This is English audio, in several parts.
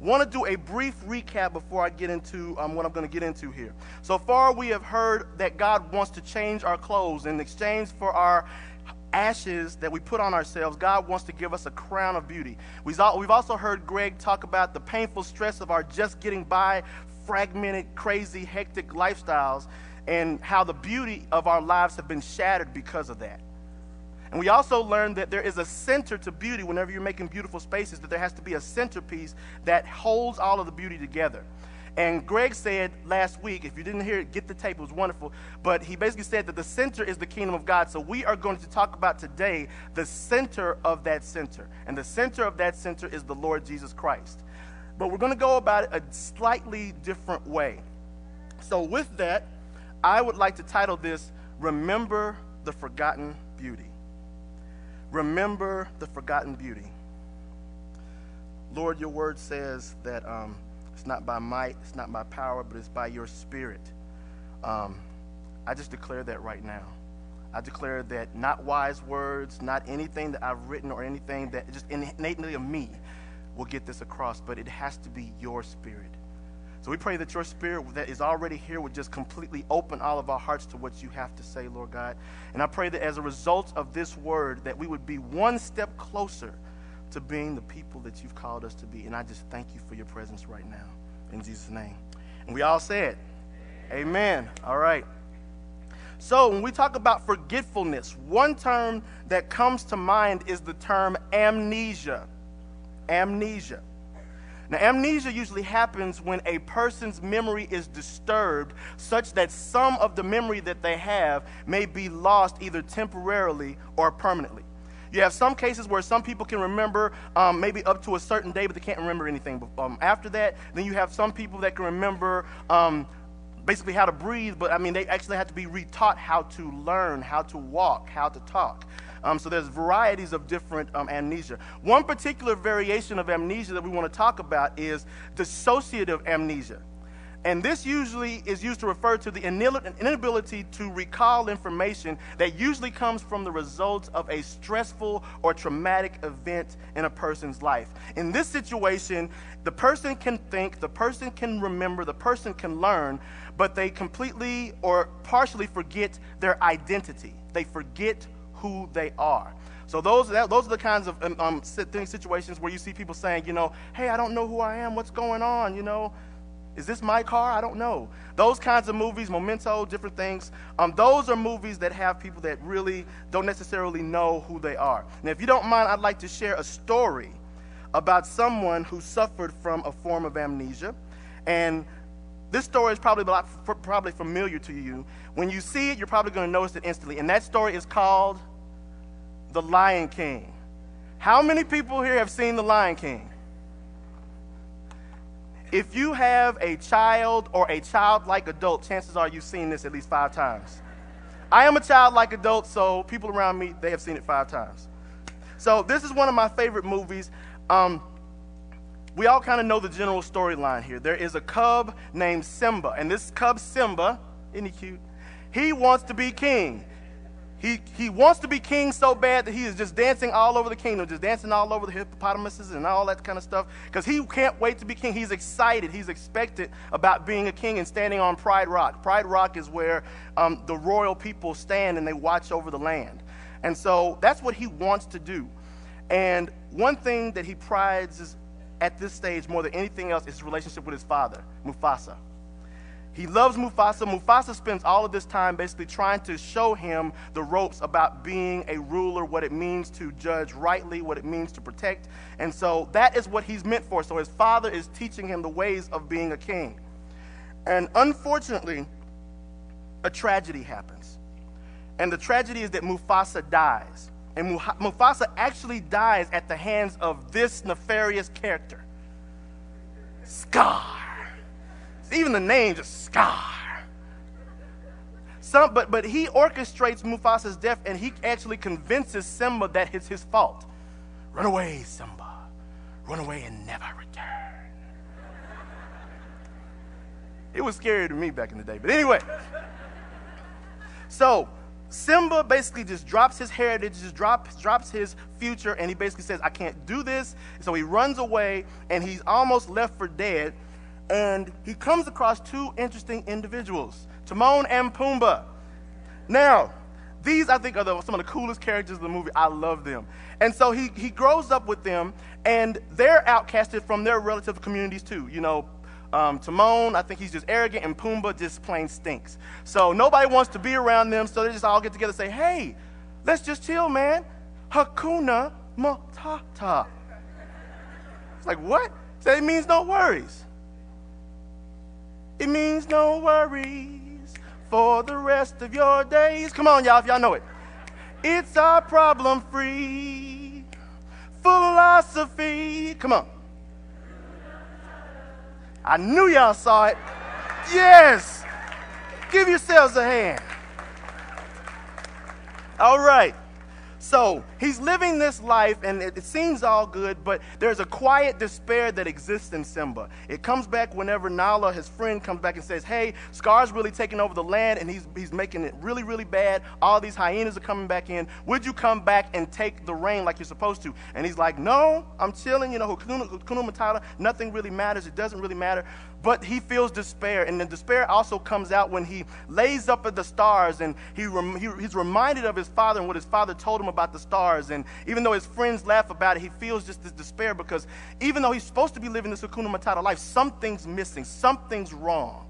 want to do a brief recap before I get into um, what I'm going to get into here. So far, we have heard that God wants to change our clothes in exchange for our ashes that we put on ourselves, God wants to give us a crown of beauty. We've also heard Greg talk about the painful stress of our just getting by, fragmented, crazy, hectic lifestyles, and how the beauty of our lives have been shattered because of that. And we also learned that there is a center to beauty whenever you're making beautiful spaces, that there has to be a centerpiece that holds all of the beauty together. And Greg said last week, if you didn't hear it, get the tape, it was wonderful. But he basically said that the center is the kingdom of God. So we are going to talk about today the center of that center. And the center of that center is the Lord Jesus Christ. But we're going to go about it a slightly different way. So, with that, I would like to title this Remember the Forgotten Beauty. Remember the Forgotten Beauty. Lord, your word says that. Um, it's not by might, it's not by power, but it's by your spirit. Um, I just declare that right now. I declare that not wise words, not anything that I've written or anything that just innately of me will get this across, but it has to be your spirit. So we pray that your spirit that is already here would just completely open all of our hearts to what you have to say, Lord God. And I pray that as a result of this word, that we would be one step closer to being the people that you've called us to be. And I just thank you for your presence right now. In Jesus' name. And we all said, Amen. All right. So, when we talk about forgetfulness, one term that comes to mind is the term amnesia. Amnesia. Now, amnesia usually happens when a person's memory is disturbed, such that some of the memory that they have may be lost either temporarily or permanently. You have some cases where some people can remember um, maybe up to a certain day, but they can't remember anything um, after that. Then you have some people that can remember um, basically how to breathe, but I mean, they actually have to be retaught how to learn, how to walk, how to talk. Um, so there's varieties of different um, amnesia. One particular variation of amnesia that we want to talk about is dissociative amnesia. And this usually is used to refer to the inability to recall information that usually comes from the results of a stressful or traumatic event in a person's life. In this situation, the person can think, the person can remember, the person can learn, but they completely or partially forget their identity. They forget who they are. So those, those are the kinds of um, um situations where you see people saying, you know, hey, I don't know who I am. What's going on? You know, is this my car? I don't know. Those kinds of movies, Memento, different things, um, those are movies that have people that really don't necessarily know who they are. Now, if you don't mind, I'd like to share a story about someone who suffered from a form of amnesia. And this story is probably, probably familiar to you. When you see it, you're probably going to notice it instantly. And that story is called The Lion King. How many people here have seen The Lion King? If you have a child or a childlike adult, chances are you've seen this at least five times. I am a childlike adult, so people around me, they have seen it five times. So this is one of my favorite movies. Um, we all kind of know the general storyline here. There is a cub named Simba, and this cub Simba, isn't he cute? He wants to be king. He, he wants to be king so bad that he is just dancing all over the kingdom, just dancing all over the hippopotamuses and all that kind of stuff, because he can't wait to be king. He's excited, he's expected about being a king and standing on Pride Rock. Pride Rock is where um, the royal people stand and they watch over the land. And so that's what he wants to do. And one thing that he prides at this stage more than anything else is his relationship with his father, Mufasa. He loves Mufasa. Mufasa spends all of this time basically trying to show him the ropes about being a ruler, what it means to judge rightly, what it means to protect. And so that is what he's meant for. So his father is teaching him the ways of being a king. And unfortunately, a tragedy happens. And the tragedy is that Mufasa dies. And Mufasa actually dies at the hands of this nefarious character, Scar. Even the name just Scar. Some, but, but he orchestrates Mufasa's death and he actually convinces Simba that it's his fault. Run away, Simba. Run away and never return. It was scary to me back in the day. But anyway, so Simba basically just drops his heritage, just drops, drops his future, and he basically says, I can't do this. So he runs away, and he's almost left for dead. And he comes across two interesting individuals, Timon and Pumbaa. Now, these, I think, are the, some of the coolest characters in the movie. I love them. And so he, he grows up with them, and they're outcasted from their relative communities too. You know, um, Timon, I think he's just arrogant, and Pumbaa just plain stinks. So nobody wants to be around them, so they just all get together and say, hey, let's just chill, man. Hakuna Matata. It's like, what? So it means no worries. It means no worries for the rest of your days. Come on, y'all, if y'all know it. It's our problem free philosophy. Come on. I knew y'all saw it. Yes. Give yourselves a hand. All right. So he's living this life, and it, seems all good, but there's a quiet despair that exists in Simba. It comes back whenever Nala, his friend, comes back and says, Hey, Scar's really taking over the land, and he's, he's making it really, really bad. All these hyenas are coming back in. Would you come back and take the reign like you're supposed to? And he's like, No, I'm chilling. You know, Hakuna Matata, nothing really matters. It doesn't really matter. But he feels despair, and the despair also comes out when he lays up at the stars and he, rem- he, he's reminded of his father and what his father told him about the stars. And even though his friends laugh about it, he feels just this despair because even though he's supposed to be living this Hakuna Matata life, something's missing, something's wrong.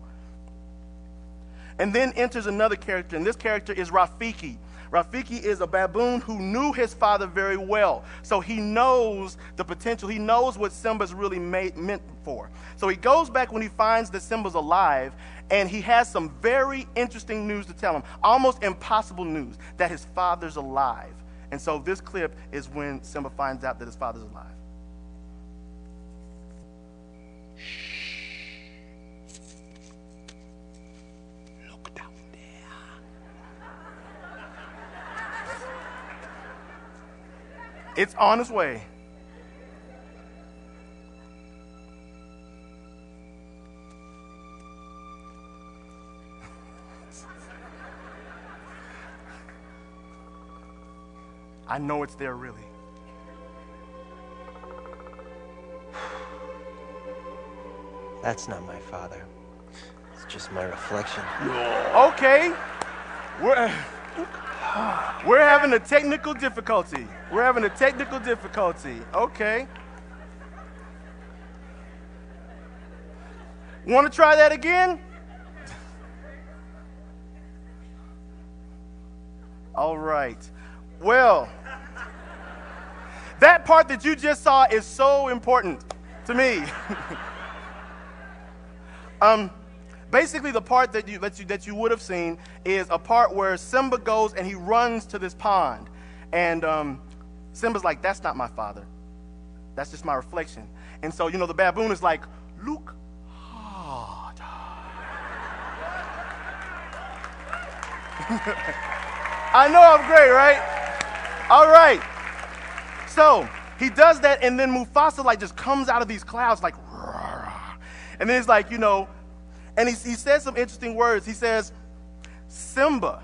And then enters another character, and this character is Rafiki. Rafiki is a baboon who knew his father very well. So he knows the potential. He knows what Simba's really made, meant for. So he goes back when he finds that Simba's alive, and he has some very interesting news to tell him. Almost impossible news that his father's alive. And so this clip is when Simba finds out that his father's alive. It's on its way. I know it's there really. That's not my father. It's just my reflection. Okay. We're. We're having a technical difficulty. We're having a technical difficulty. Okay. Want to try that again? All right. Well, that part that you just saw is so important to me. um, Basically, the part that you, that you, that you would have seen is a part where Simba goes and he runs to this pond. And um, Simba's like, That's not my father. That's just my reflection. And so, you know, the baboon is like, Look hard. I know I'm great, right? All right. So he does that, and then Mufasa like just comes out of these clouds like, and then he's like, you know, and he, he says some interesting words. He says, Simba,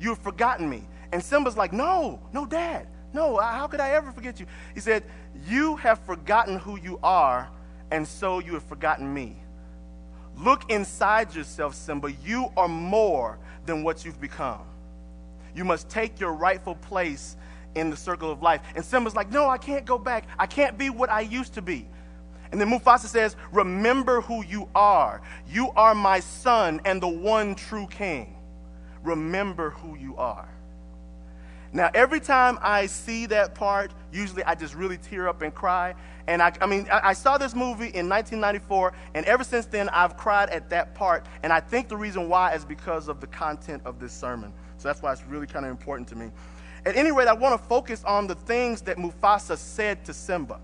you have forgotten me. And Simba's like, No, no, Dad. No, how could I ever forget you? He said, You have forgotten who you are, and so you have forgotten me. Look inside yourself, Simba. You are more than what you've become. You must take your rightful place in the circle of life. And Simba's like, No, I can't go back. I can't be what I used to be. And then Mufasa says, Remember who you are. You are my son and the one true king. Remember who you are. Now, every time I see that part, usually I just really tear up and cry. And I, I mean, I, I, saw this movie in 1994, and ever since then, I've cried at that part. And I think the reason why is because of the content of this sermon. So that's why it's really kind of important to me. At any rate, I want to focus on the things that Mufasa said to Simba.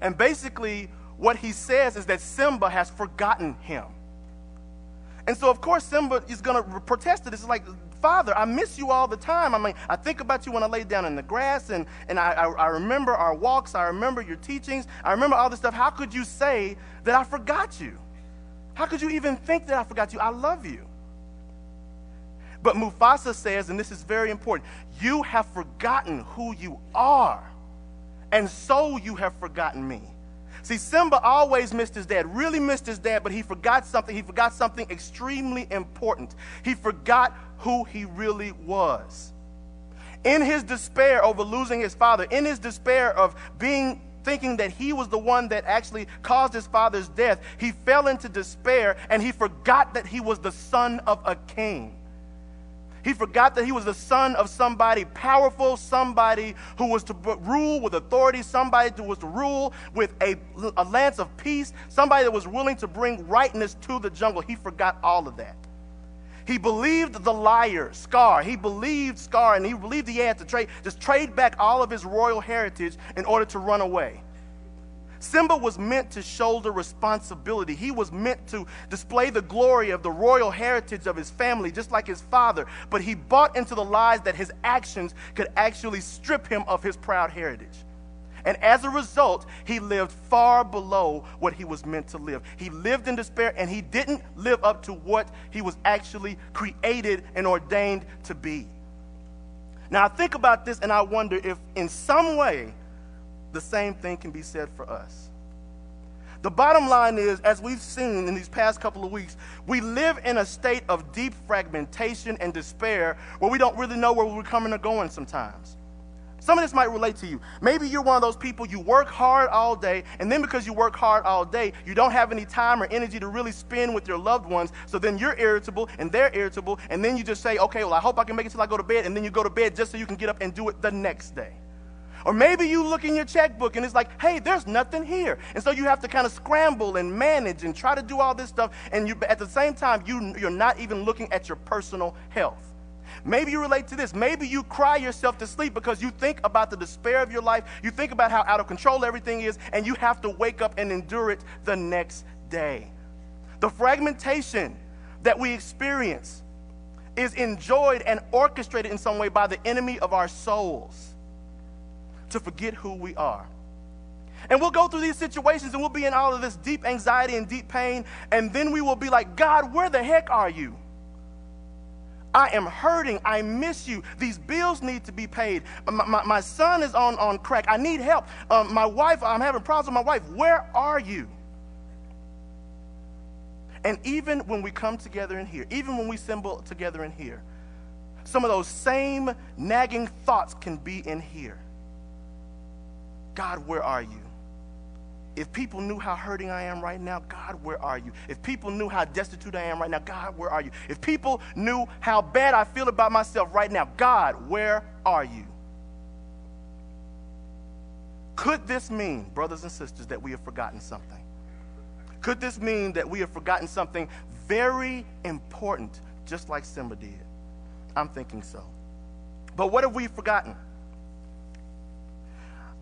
And basically, what he says is that Simba has forgotten him. And so, of course, Simba is going to protest it. It's like, Father, I miss you all the time. I mean, I think about you when I lay down in the grass, and, and I, I, I remember our walks. I remember your teachings. I remember all this stuff. How could you say that I forgot you? How could you even think that I forgot you? I love you. But Mufasa says, and this is very important, you have forgotten who you are, and so you have forgotten me. See, Simba always missed his dad, really missed his dad, but he forgot something. He forgot something extremely important. He forgot who he really was. In his despair over losing his father, in his despair of being thinking that he was the one that actually caused his father's death, he fell into despair and he forgot that he was the son of a king. He forgot that he was the son of somebody powerful, somebody who was to rule with authority, somebody who was to rule with a, a lance of peace, somebody that was willing to bring rightness to the jungle. He forgot all of that. He believed the liar, Scar. He believed Scar, and he believed he had to trade, just trade back all of his royal heritage in order to run away. Simba was meant to shoulder responsibility. He was meant to display the glory of the royal heritage of his family, just like his father. But he bought into the lies that his actions could actually strip him of his proud heritage. And as a result, he lived far below what he was meant to live. He lived in despair and he didn't live up to what he was actually created and ordained to be. Now, I think about this and I wonder if, in some way, the same thing can be said for us. The bottom line is, as we've seen in these past couple of weeks, we live in a state of deep fragmentation and despair where we don't really know where we're coming or going sometimes. Some of this might relate to you. Maybe you're one of those people, you work hard all day, and then because you work hard all day, you don't have any time or energy to really spend with your loved ones. So then you're irritable and they're irritable, and then you just say, okay, well, I hope I can make it till I go to bed, and then you go to bed just so you can get up and do it the next day. Or maybe you look in your checkbook and it's like, hey, there's nothing here. And so you have to kind of scramble and manage and try to do all this stuff. And you, at the same time, you, you're not even looking at your personal health. Maybe you relate to this. Maybe you cry yourself to sleep because you think about the despair of your life. You think about how out of control everything is, and you have to wake up and endure it the next day. The fragmentation that we experience is enjoyed and orchestrated in some way by the enemy of our souls to forget who we are. And we'll go through these situations and we'll be in all of this deep anxiety and deep pain. And then we will be like, God, where the heck are you? I am hurting. I miss you. These bills need to be paid. My, my, my son is on, on crack. I need help. Um, my wife, I'm having problems with my wife. Where are you? And even when we come together in here, even when we assemble together in here, some of those same nagging thoughts can be in here. God, where are you? If people knew how hurting I am right now, God, where are you? If people knew how destitute I am right now, God, where are you? If people knew how bad I feel about myself right now, God, where are you? Could this mean, brothers and sisters, that we have forgotten something? Could this mean that we have forgotten something very important, just like Simba did? I'm thinking so. But what have we forgotten?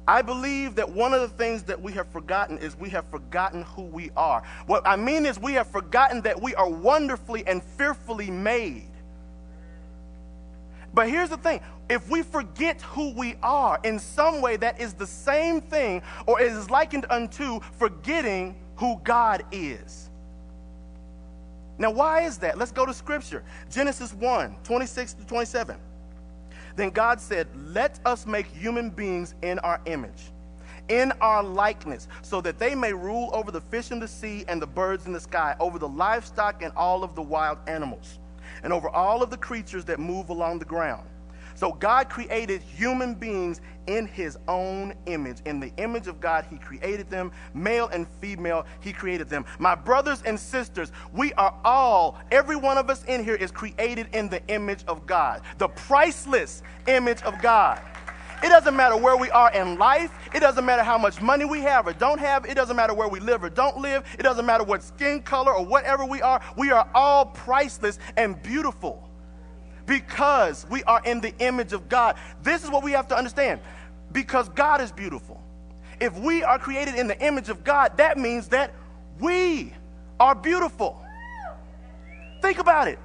I believe that one of the things that we have forgotten is we have forgotten who we are. What I mean is, we have forgotten that we are wonderfully and fearfully made. But here's the thing if we forget who we are, in some way that is the same thing or is likened unto forgetting who God is. Now, why is that? Let's go to scripture Genesis 1 26 to 27. Then God said, Let us make human beings in our image, in our likeness, so that they may rule over the fish in the sea and the birds in the sky, over the livestock and all of the wild animals, and over all of the creatures that move along the ground. So God created human beings in his own image. In the image of God, he created them. Male and female, he created them. My brothers and sisters, we are all, every one of us in here is created in the image of God, the priceless image of God. It doesn't matter where we are in life. It doesn't matter how much money we have or don't have. It doesn't matter where we live or don't live. It doesn't matter what skin color or whatever we are. We are all priceless and beautiful because we are in the image of God. This is what we have to understand because God is beautiful. If we are created in the image of God, that means that we are beautiful. Think about it.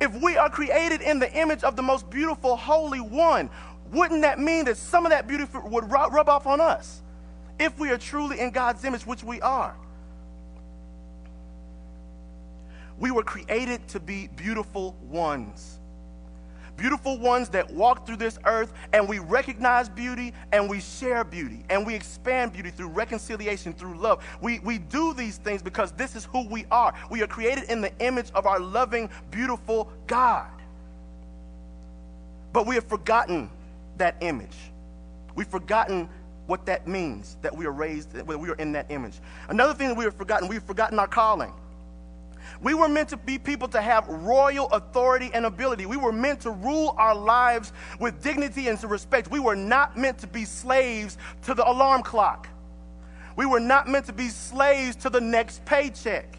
If we are created in the image of the most beautiful, holy one, wouldn't that mean that some of that beauty would rub off on us? If we are truly in God's image, which we are. We were created to be beautiful ones. Beautiful ones that walk through this earth, and we recognize beauty and we share beauty and we expand beauty through reconciliation, through love. We, we do these things because this is who we are. We are created in the image of our loving, beautiful God. But we have forgotten that image. We've forgotten what that means that we are raised, that we are in that image. Another thing that we have forgotten, we've forgotten our calling. We were meant to be people to have royal authority and ability. We were meant to rule our lives with dignity and respect. We were not meant to be slaves to the alarm clock. We were not meant to be slaves to the next paycheck.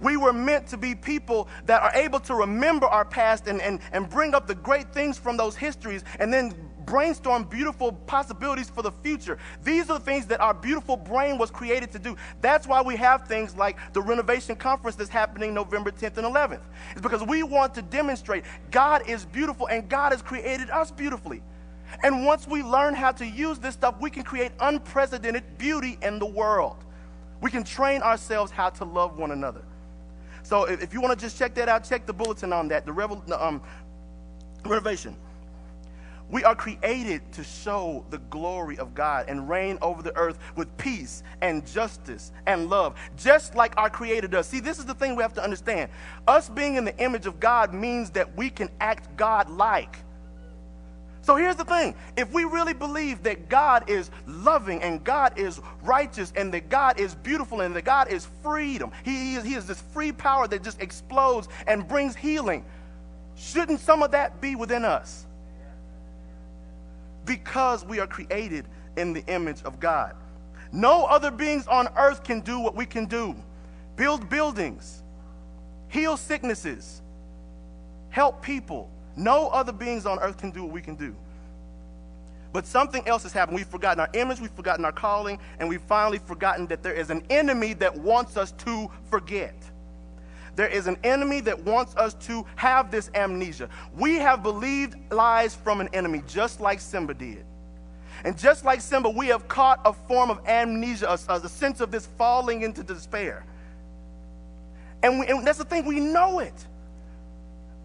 We were meant to be people that are able to remember our past and, and, and bring up the great things from those histories and then brainstorm beautiful possibilities for the future. These are the things that our beautiful brain was created to do. That's why we have things like the renovation conference that's happening November 10th and 11th. It's because we want to demonstrate God is beautiful and God has created us beautifully. And once we learn how to use this stuff, we can create unprecedented beauty in the world. We can train ourselves how to love one another. So if, you want to just check that out, check the bulletin on that, the, revel, um, renovation. We are created to show the glory of God and reign over the earth with peace and justice and love, just like our Creator does. See, this is the thing we have to understand. Us being in the image of God means that we can act God like. So here's the thing if we really believe that God is loving and God is righteous and that God is beautiful and that God is freedom, He is, he is this free power that just explodes and brings healing, shouldn't some of that be within us? Because we are created in the image of God. No other beings on earth can do what we can do build buildings, heal sicknesses, help people no other beings on earth can do what we can do. But something else has happened. We've forgotten our image, we've forgotten our calling, and we've finally forgotten that there is an enemy that wants us to forget. There is an enemy that wants us to have this amnesia. We have believed lies from an enemy, just like Simba did. And just like Simba, we have caught a form of amnesia, a, a sense of this falling into despair. And, we, and that's the thing, we know it.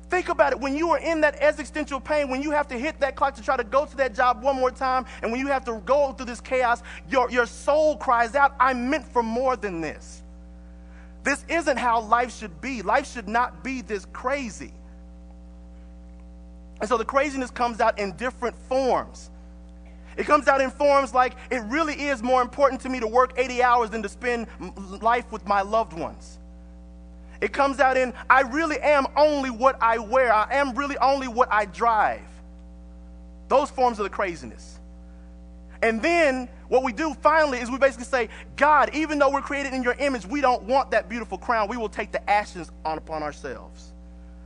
Think about it. When you are in that existential pain, when you have to hit that clock to try to go to that job one more time, and when you have to go through this chaos, your, your soul cries out, I'm meant for more than this. This isn't how life should be. Life should not be this crazy. And so the craziness comes out in different forms. It comes out in forms like it really is more important to me to work 80 hours than to spend life with my loved ones. It comes out in, I really am only what I wear. I am really only what I drive. Those forms of the craziness. And then what we do finally is we basically say, God, even though we're created in your image, we don't want that beautiful crown. We will take the ashes on upon ourselves.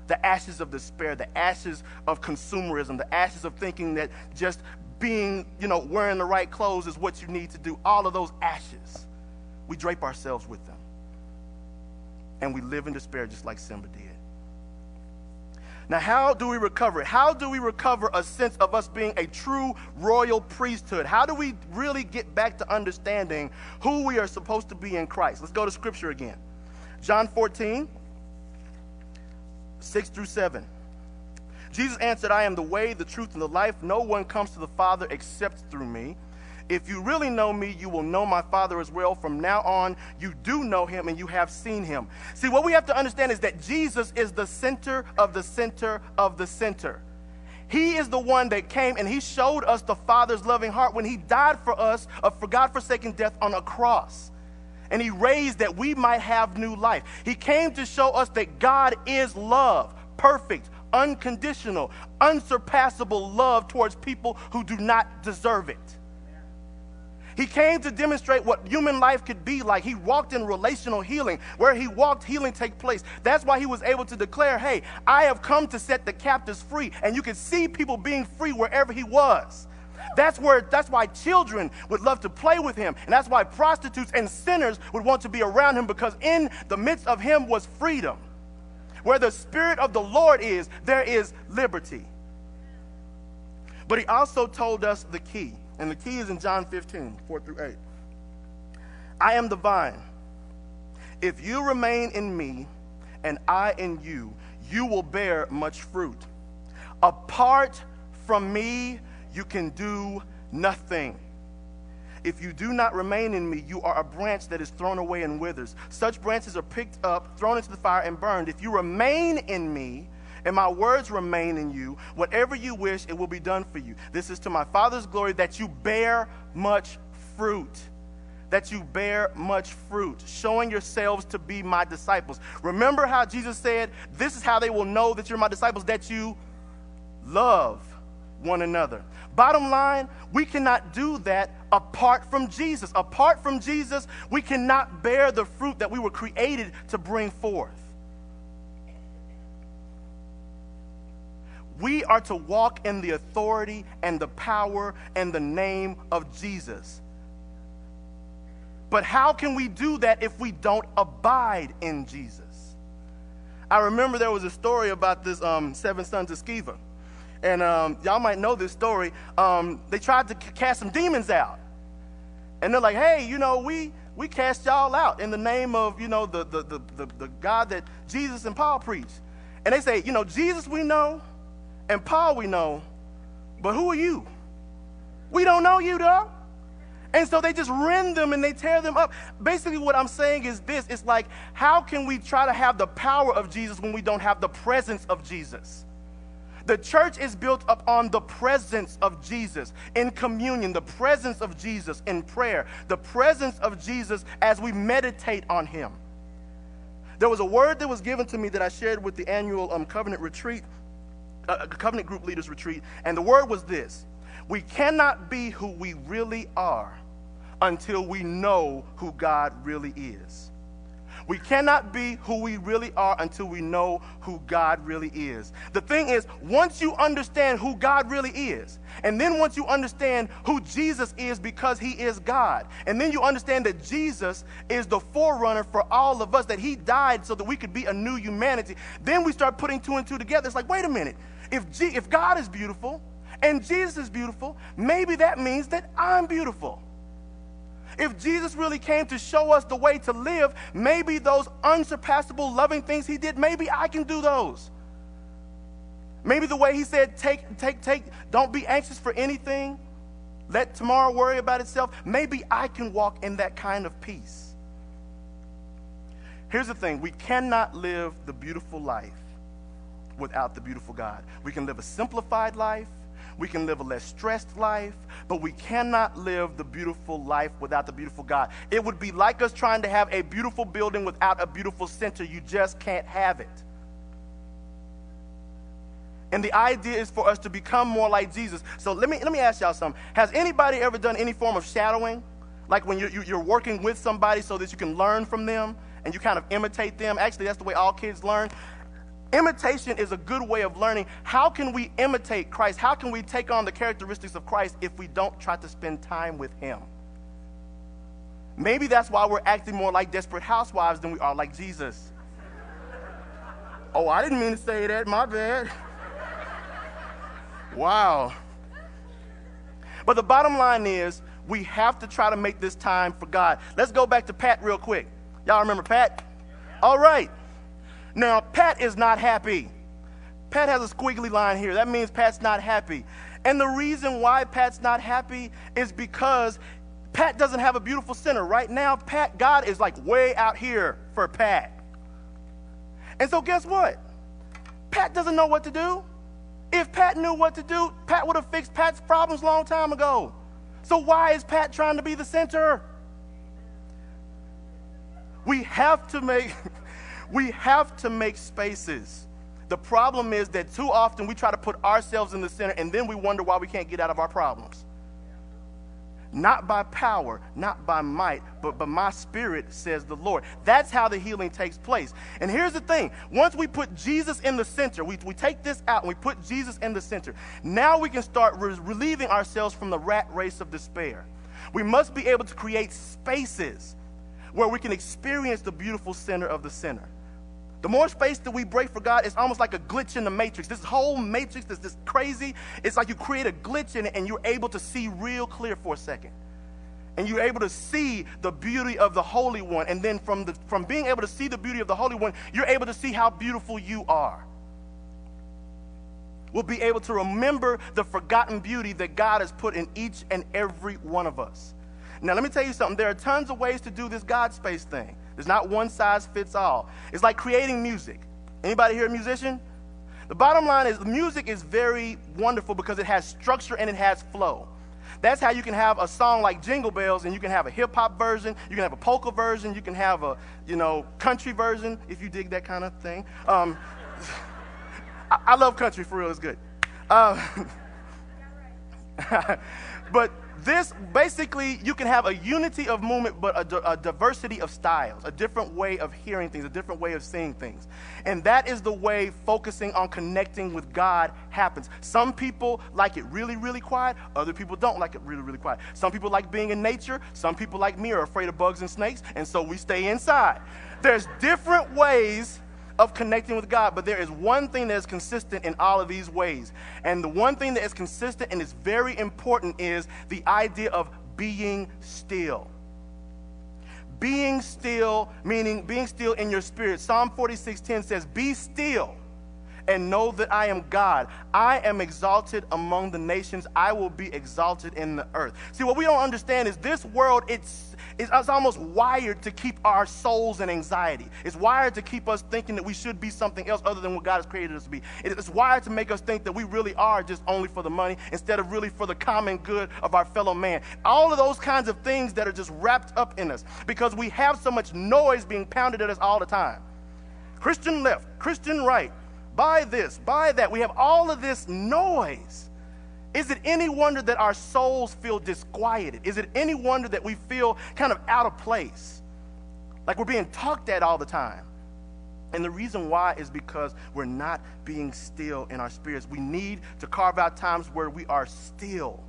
The ashes of despair, the ashes of consumerism, the ashes of thinking that just being, you know, wearing the right clothes is what you need to do. All of those ashes, we drape ourselves with them and we live in despair just like Simba did. Now, how do we recover it? How do we recover a sense of us being a true royal priesthood? How do we really get back to understanding who we are supposed to be in Christ? Let's go to scripture again. John 14, 6 through 7. Jesus answered, I am the way, the truth, and the life. No one comes to the Father except through me. If you really know me, you will know my Father as well. From now on, you do know him and you have seen him. See, what we have to understand is that Jesus is the center of the center of the center. He is the one that came and he showed us the Father's loving heart when he died for us of for God forsaken death on a cross. And he raised that we might have new life. He came to show us that God is love, perfect, unconditional, unsurpassable love towards people who do not deserve it. He came to demonstrate what human life could be like. He walked in relational healing. Where he walked, healing take place. That's why he was able to declare, hey, I have come to set the captives free. And you could see people being free wherever he was. That's where that's why children would love to play with him. And that's why prostitutes and sinners would want to be around him because in the midst of him was freedom. Where the spirit of the Lord is, there is liberty. But he also told us the key. And the key is in John 15, 4 through 8. I am the vine. If you remain in me and I in you, you will bear much fruit. Apart from me, you can do nothing. If you do not remain in me, you are a branch that is thrown away and withers. Such branches are picked up, thrown into the fire, and burned. If you remain in me, and my words remain in you, whatever you wish, it will be done for you. This is to my Father's glory that you bear much fruit. That you bear much fruit, showing yourselves to be my disciples. Remember how Jesus said, This is how they will know that you're my disciples, that you love one another. Bottom line, we cannot do that apart from Jesus. Apart from Jesus, we cannot bear the fruit that we were created to bring forth. We are to walk in the authority and the power and the name of Jesus. But how can we do that if we don't abide in Jesus? I remember there was a story about this um, seven sons of Sceva. And um, y'all might know this story. Um, they tried to cast some demons out. And they're like, hey, you know, we, we cast y'all out in the name of, you know, the, the, the, the, the God that Jesus and Paul preached. And they say, you know, Jesus we know and Paul we know, but who are you? We don't know you, dog. And so they just rend them and they tear them up. Basically, what I'm saying is this it's like, how can we try to have the power of Jesus when we don't have the presence of Jesus? The church is built upon the presence of Jesus in communion, the presence of Jesus in prayer, the presence of Jesus as we meditate on Him. There was a word that was given to me that I shared with the annual um, covenant retreat, uh, covenant group leaders retreat, and the word was this We cannot be who we really are until we know who God really is. We cannot be who we really are until we know who God really is. The thing is, once you understand who God really is, and then once you understand who Jesus is because he is God, and then you understand that Jesus is the forerunner for all of us, that he died so that we could be a new humanity, then we start putting two and two together. It's like, wait a minute. If, G- if God is beautiful and Jesus is beautiful, maybe that means that I'm beautiful. If Jesus really came to show us the way to live, maybe those unsurpassable loving things he did, maybe I can do those. Maybe the way he said, take, take, take, don't be anxious for anything, let tomorrow worry about itself, maybe I can walk in that kind of peace. Here's the thing we cannot live the beautiful life without the beautiful God. We can live a simplified life we can live a less stressed life, but we cannot live the beautiful life without the beautiful God. It would be like us trying to have a beautiful building without a beautiful center. You just can't have it. And the idea is for us to become more like Jesus. So let me, let me ask y'all something. Has anybody ever done any form of shadowing? Like when you're, you're working with somebody so that you can learn from them and you kind of imitate them? Actually, that's the way all kids learn. Imitation is a good way of learning. How can we imitate Christ? How can we take on the characteristics of Christ if we don't try to spend time with Him? Maybe that's why we're acting more like desperate housewives than we are like Jesus. Oh, I didn't mean to say that. My bad. Wow. But the bottom line is, we have to try to make this time for God. Let's go back to Pat real quick. Y'all remember Pat? All right. Now, Pat is not happy. Pat has a squiggly line here. That means Pat's not happy. And the reason why Pat's not happy is because Pat doesn't have a beautiful center. Right now, Pat, God is like way out here for Pat. And so, guess what? Pat doesn't know what to do. If Pat knew what to do, Pat would have fixed Pat's problems a long time ago. So, why is Pat trying to be the center? We have to make. We have to make spaces. The problem is that too often we try to put ourselves in the center and then we wonder why we can't get out of our problems. Not by power, not by might, but by my spirit, says the Lord. That's how the healing takes place. And here's the thing once we put Jesus in the center, we, we take this out and we put Jesus in the center, now we can start re- relieving ourselves from the rat race of despair. We must be able to create spaces where we can experience the beautiful center of the center. The more space that we break for God, it's almost like a glitch in the matrix. This whole matrix is this crazy. It's like you create a glitch in it and you're able to see real clear for a second. And you're able to see the beauty of the Holy One. And then from, the, from being able to see the beauty of the Holy One, you're able to see how beautiful you are. We'll be able to remember the forgotten beauty that God has put in each and every one of us. Now, let me tell you something. There are tons of ways to do this God space thing. There's not one size fits all. It's like creating music. Anybody here a musician? The bottom line is music is very wonderful because it has structure and it has flow. That's how you can have a song like Jingle Bells and you can have a hip hop version, you can have a polka version, you can have a, you know, country version if you dig that kind of thing. Um, I, I, love country for real, it's good. Uh, but this basically, you can have a unity of movement, but a, a, diversity of styles, a different way of hearing things, a different way of seeing things. And that is the way focusing on connecting with God happens. Some people like it really, really quiet, other people don't like it really, really quiet. Some people like being in nature, some people like me are afraid of bugs and snakes, and so we stay inside. There's different ways of connecting with God. But there is one thing that is consistent in all of these ways. And the one thing that is consistent and is very important is the idea of being still. Being still, meaning being still in your spirit. Psalm 46:10 says, Be still and know that I am God. I am exalted among the nations. I will be exalted in the earth. See, what we don't understand is this world, it's it's, almost wired to keep our souls in anxiety. It's wired to keep us thinking that we should be something else other than what God has created us to be. It's wired to make us think that we really are just only for the money instead of really for the common good of our fellow man. All of those kinds of things that are just wrapped up in us because we have so much noise being pounded at us all the time. Christian left, Christian right, buy this, buy that. We have all of this noise. Is it any wonder that our souls feel disquieted? Is it any wonder that we feel kind of out of place? Like we're being talked at all the time. And the reason why is because we're not being still in our spirits. We need to carve out times where we are still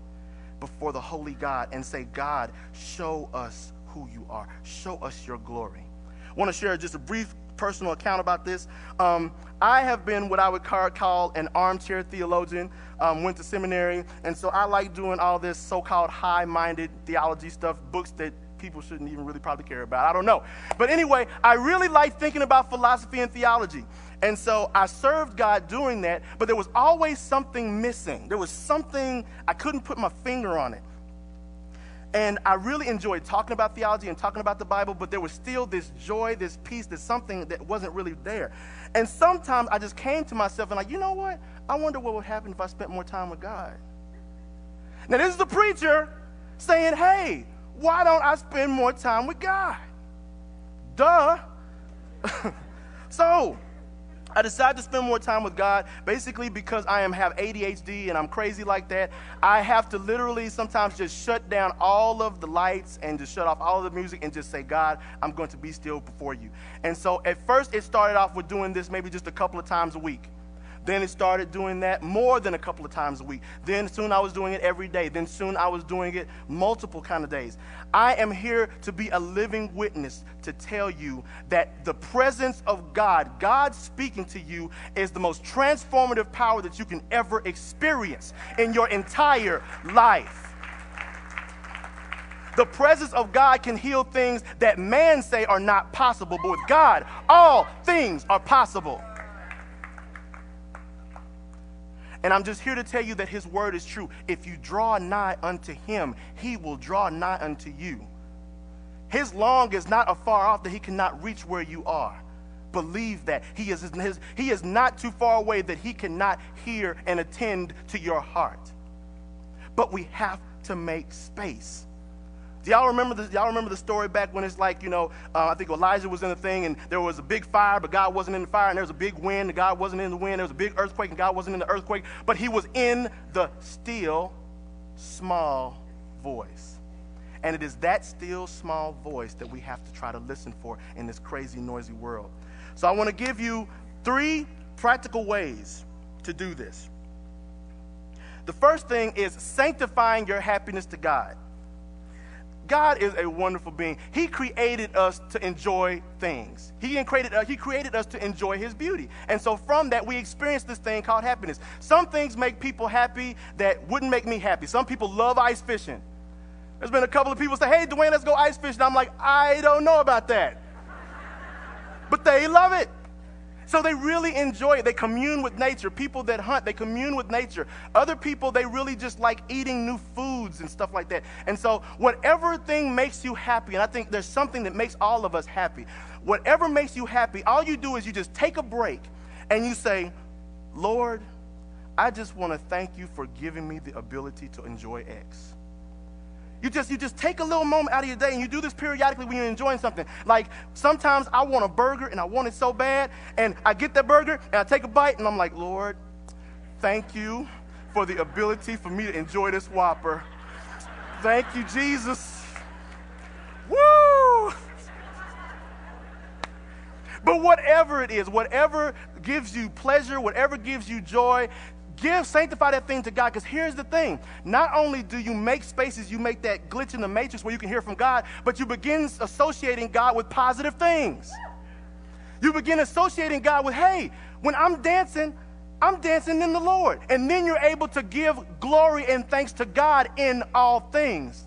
before the holy God and say, God, show us who you are. Show us your glory. I want to share just a brief personal account about this. Um, I have been what I would call an armchair theologian, um, went to seminary, and so I like doing all this so called high minded theology stuff, books that people shouldn't even really probably care about. I don't know. But anyway, I really like thinking about philosophy and theology. And so I served God doing that, but there was always something missing. There was something, I couldn't put my finger on it. And I really enjoyed talking about theology and talking about the Bible, but there was still this joy, this peace, this something that wasn't really there. And sometimes I just came to myself and like, you know what? I wonder what would happen if I spent more time with God. Now this is the preacher saying, hey, why don't I spend more time with God? Duh. so I decided to spend more time with God basically because I am have ADHD and I'm crazy like that. I have to literally sometimes just shut down all of the lights and just shut off all of the music and just say, God, I'm going to be still before you. And so at first it started off with doing this maybe just a couple of times a week. Then it started doing that more than a couple of times a week. Then soon I was doing it every day. Then soon I was doing it multiple kind of days. I am here to be a living witness to tell you that the presence of God, God speaking to you, is the most transformative power that you can ever experience in your entire life. The presence of God can heal things that man say are not possible, but with God, all things are possible. And I'm just here to tell you that his word is true. If you draw nigh unto him, he will draw nigh unto you. His long is not afar off that he cannot reach where you are. Believe that. He is, his, he is not too far away that he cannot hear and attend to your heart. But we have to make space. Do y'all remember the, y'all remember the story back when it's like, you know, uh, I think Elijah was in the thing and there was a big fire, but God wasn't in the fire, and there was a big wind, and God wasn't in the wind. There was a big earthquake, and God wasn't in the earthquake, but he was in the still, small voice. And it is that still, small voice that we have to try to listen for in this crazy, noisy world. So I want to give you three practical ways to do this. The first thing is sanctifying your happiness to God. God is a wonderful being. He created us to enjoy things. He created, uh, he created us to enjoy His beauty. And so from that, we experience this thing called happiness. Some things make people happy that wouldn't make me happy. Some people love ice fishing. There's been a couple of people say, hey, Dwayne, let's go ice fishing. I'm like, I don't know about that. but they love it. So they really enjoy it. They commune with nature. People that hunt, they commune with nature. Other people, they really just like eating new foods and stuff like that. And so, whatever thing makes you happy, and I think there's something that makes all of us happy. Whatever makes you happy, all you do is you just take a break and you say, Lord, I just want to thank you for giving me the ability to enjoy X. You just you just take a little moment out of your day and you do this periodically when you're enjoying something. Like sometimes I want a burger and I want it so bad, and I get that burger and I take a bite and I'm like, Lord, thank you for the ability for me to enjoy this Whopper. Thank you, Jesus. Woo! But whatever it is, whatever gives you pleasure, whatever gives you joy, Give, sanctify that thing to God. Because here's the thing not only do you make spaces, you make that glitch in the matrix where you can hear from God, but you begin associating God with positive things. You begin associating God with, hey, when I'm dancing, I'm dancing in the Lord. And then you're able to give glory and thanks to God in all things.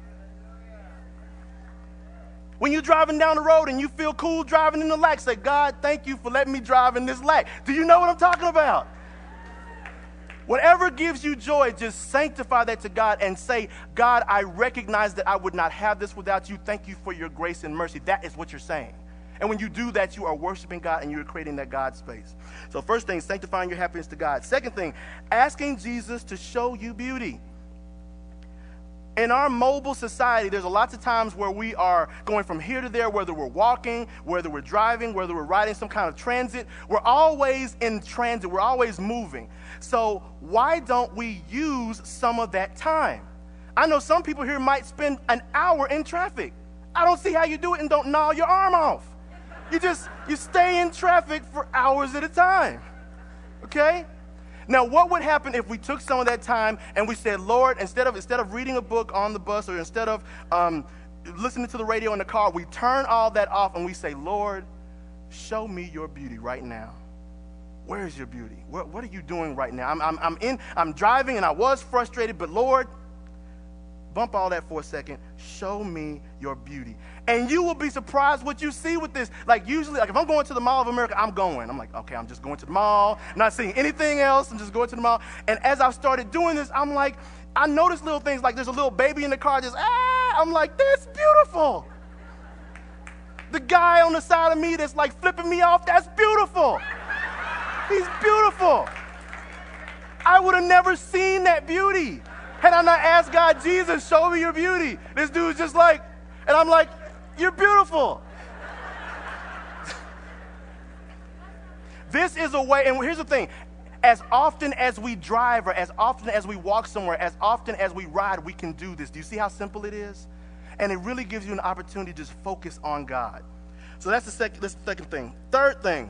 When you're driving down the road and you feel cool driving in the light, say, God, thank you for letting me drive in this light. Do you know what I'm talking about? Whatever gives you joy, just sanctify that to God and say, God, I recognize that I would not have this without you. Thank you for your grace and mercy. That is what you're saying. And when you do that, you are worshiping God and you're creating that God space. So, first thing, sanctifying your happiness to God. Second thing, asking Jesus to show you beauty in our mobile society, there's a lots of times where we are going from here to there, whether we're walking, whether we're driving, whether we're riding some kind of transit. We're always in transit, we're always moving. So, why don't we use some of that time? I know some people here might spend an hour in traffic. I don't see how you do it and don't gnaw your arm off. You just you stay in traffic for hours at a time. Okay? Now, what would happen if we took some of that time and we said, Lord, instead of, instead of reading a book on the bus or instead of um, listening to the radio in the car, we turn all that off and we say, Lord, show me your beauty right now. Where is your beauty? What, what are you doing right now? I'm, I'm, I'm, in, I'm driving and I was frustrated, but Lord, bump all that for a second. Show me your beauty. And you will be surprised what you see with this. Like, usually, like if I'm going to the Mall of America, I'm going. I'm like, okay, I'm just going to the mall, not seeing anything else. I'm just going to the mall. And as I've started doing this, I'm like, I notice little things like there's a little baby in the car just, ah, I'm like, that's beautiful. The guy on the side of me that's like flipping me off, that's beautiful. He's beautiful. I would have never seen that beauty. Had I'm not asked God, Jesus, show me your beauty? This dude's just like, and I'm like, you're beautiful. this is a way, and here's the thing as often as we drive or as often as we walk somewhere, as often as we ride, we can do this. Do you see how simple it is? And it really gives you an opportunity to just focus on God. So that's the second, that's the second thing. Third thing,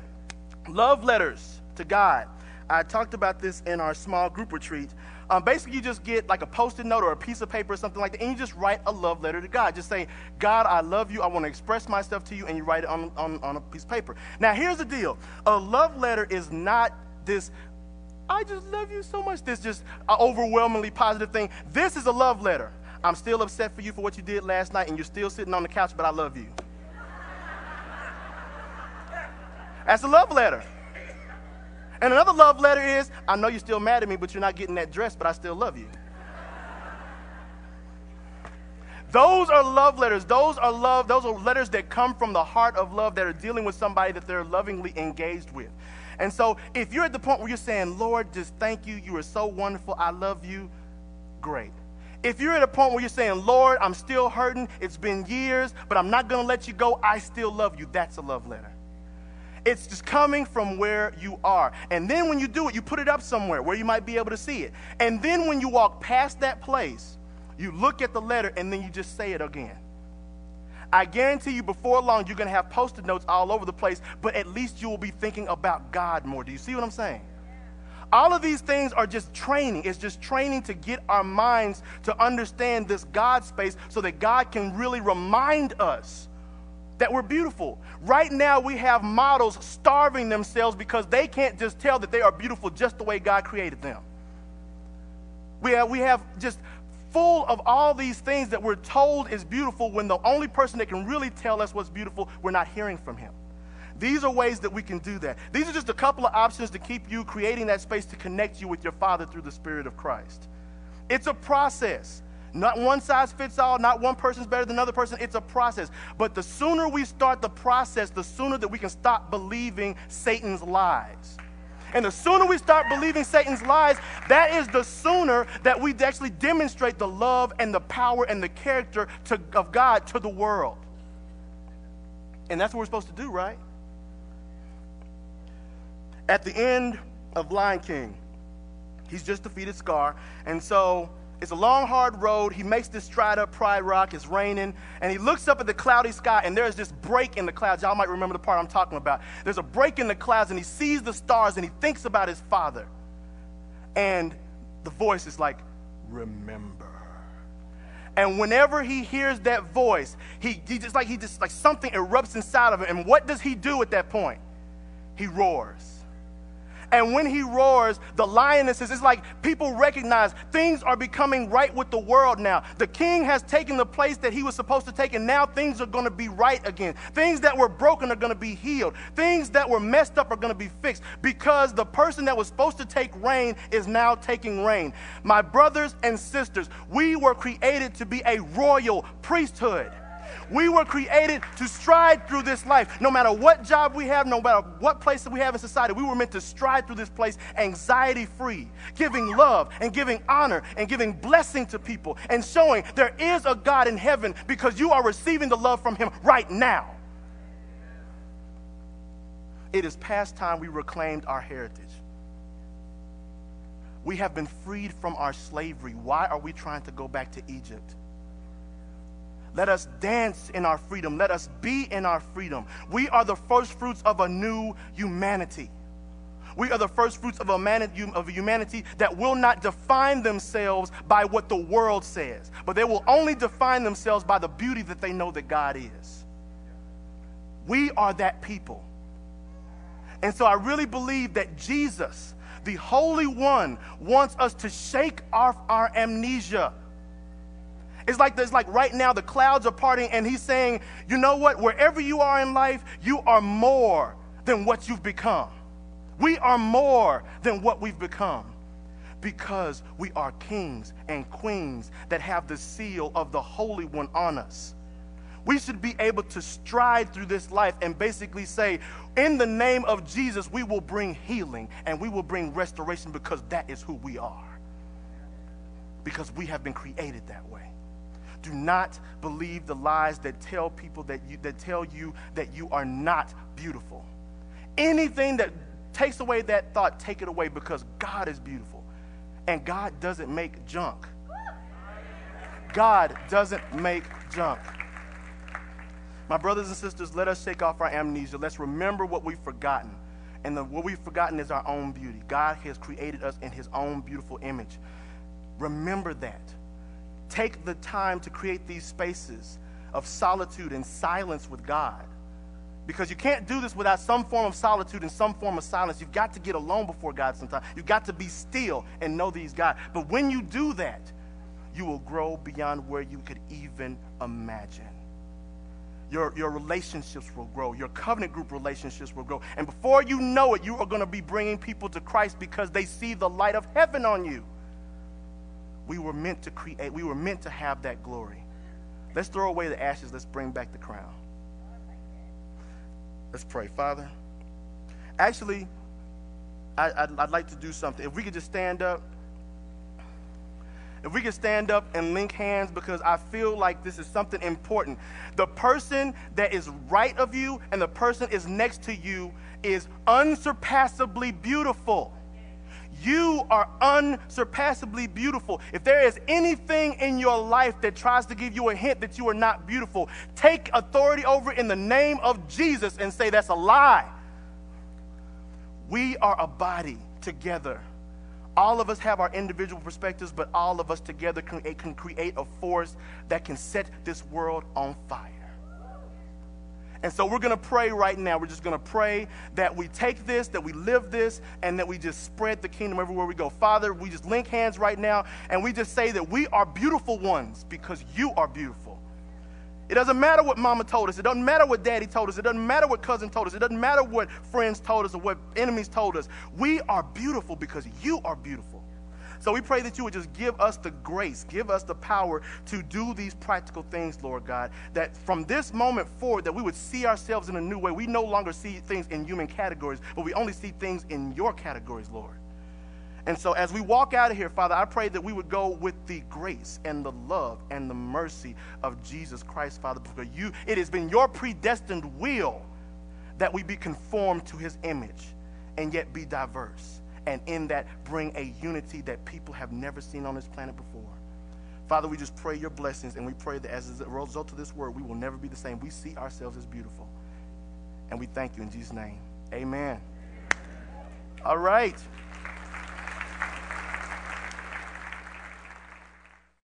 love letters to God. I talked about this in our small group retreat. Um, basically, you just get like a post it note or a piece of paper or something like that, and you just write a love letter to God. Just say, God, I love you. I want to express myself to you, and you write it on, on, on a piece of paper. Now, here's the deal a love letter is not this I just love you so much. This just overwhelmingly positive thing. This is a love letter. I'm still upset for you for what you did last night, and you're still sitting on the couch, but I love you. That's a love letter. And another love letter is I know you're still mad at me, but you're not getting that dress, but I still love you. Those are love letters. Those are love. Those are letters that come from the heart of love that are dealing with somebody that they're lovingly engaged with. And so, if you're at the point where you're saying, Lord, just thank you. You are so wonderful. I love you. Great. If you're at a point where you're saying, Lord, I'm still hurting. It's been years, but I'm not going to let you go. I still love you. That's a love letter. It's just coming from where you are. And then when you do it, you put it up somewhere where you might be able to see it. And then when you walk past that place, you look at the letter and then you just say it again. I guarantee you before long you're going to have post-it notes all over the place, but at least you will be thinking about God more. Do you see what I'm saying? All of these things are just training. It's just training to get our minds to understand this God space so that God can really remind us that we're beautiful. Right now, we have models starving themselves because they can't just tell that they are beautiful just the way God created them. We have, we have just full of all these things that we're told is beautiful when the only person that can really tell us what's beautiful, we're not hearing from Him. These are ways that we can do that. These are just a couple of options to keep you creating that space to connect you with your Father through the Spirit of Christ. It's a process. Not one size fits all, not one person's better than another person. It's a process. But the sooner we start the process, the sooner that we can stop believing Satan's lies. And the sooner we start believing Satan's lies, that is the sooner that we actually demonstrate the love and the power and the character to, of God to the world. And that's what we're supposed to do, right? At the end of Lion King, he's just defeated Scar. And so it's a long, hard road. He makes this stride up Pride Rock. It's raining. And he looks up at the cloudy sky, and there's this break in the clouds. Y'all might remember the part I'm talking about. There's a break in the clouds, and he sees the stars, and he thinks about his father. And the voice is like, Remember. And whenever he hears that voice, he, he just like he just like something erupts inside of him. And what does he do at that point? He roars. And when he roars, the lionesses, it's like people recognize things are becoming right with the world now. The king has taken the place that he was supposed to take, and now things are going to be right again. Things that were broken are going to be healed. Things that were messed up are going to be fixed because the person that was supposed to take reign is now taking reign. My brothers and sisters, we were created to be a royal priesthood. We were created to stride through this life. No matter what job we have, no matter what place that we have in society, we were meant to stride through this place anxiety free, giving love and giving honor and giving blessing to people and showing there is a God in heaven because you are receiving the love from Him right now. It is past time we reclaimed our heritage. We have been freed from our slavery. Why are we trying to go back to Egypt? Let us dance in our freedom. Let us be in our freedom. We are the first fruits of a new humanity. We are the first fruits of of humanity that will not define themselves by what the world says, but they will only define themselves by the beauty that they know that God is. We are that people. And so I really believe that Jesus, the Holy One, wants us to shake off our amnesia it's like there's like right now the clouds are parting and he's saying, you know what? Wherever you are in life, you are more than what you've become. We are more than what we've become because we are kings and queens that have the seal of the Holy One on us. We should be able to stride through this life and basically say, in the name of Jesus, we will bring healing and we will bring restoration because that is who we are. Because we have been created that way. Do not believe the lies that tell people that you, that tell you that you are not beautiful. Anything that takes away that thought, take it away because God is beautiful. And God doesn't make junk. God doesn't make junk. My brothers and sisters, let us shake off our amnesia. Let's remember what we've forgotten. And the, what we've forgotten is our own beauty. God has created us in his own beautiful image. Remember that take the time to create these spaces of solitude and silence with God. Because you can't do this without some form of solitude and some form of silence. You've got to get alone before God sometimes. You've got to be still and know these God. But when you do that, you will grow beyond where you could even imagine. Your, your relationships will grow. Your covenant group relationships will grow. And before you know it, you are going to be bringing people to Christ because they see the light of heaven on you. We were meant to create, we were meant to have that glory. Let's throw away the ashes, let's bring back the crown. Let's pray. Father, actually, I, would like to do something. If we could just stand up. If we could stand up and link hands because I feel like this is something important. The person that is right of you and the person is next to you is unsurpassably beautiful. You are unsurpassably beautiful. If there is anything in your life that tries to give you a hint that you are not beautiful, take authority over in the name of Jesus and say that's a lie. We are a body together. All of us have our individual perspectives, but all of us together can, can create a force that can set this world on fire. And so we're going to pray right now. We're just going to pray that we take this, that we live this, and that we just spread the kingdom everywhere we go. Father, we just link hands right now and we just say that we are beautiful ones because you are beautiful. It doesn't matter what mama told us. It doesn't matter what daddy told us. It doesn't matter what cousin told us. It doesn't matter what friends told us or what enemies told us. We are beautiful because you are beautiful. So we pray that you would just give us the grace, give us the power to do these practical things, Lord God. That from this moment forward, that we would see ourselves in a new way. We no longer see things in human categories, but we only see things in your categories, Lord. And so as we walk out of here, Father, I pray that we would go with the grace and the love and the mercy of Jesus Christ, Father, because you it has been your predestined will that we be conformed to his image and yet be diverse. And in that bring a unity that people have never seen on this planet before. Father, we just pray your blessings and we pray that as a result of this word, we will never be the same. We see ourselves as beautiful. And we thank you in Jesus' name. Amen. All right.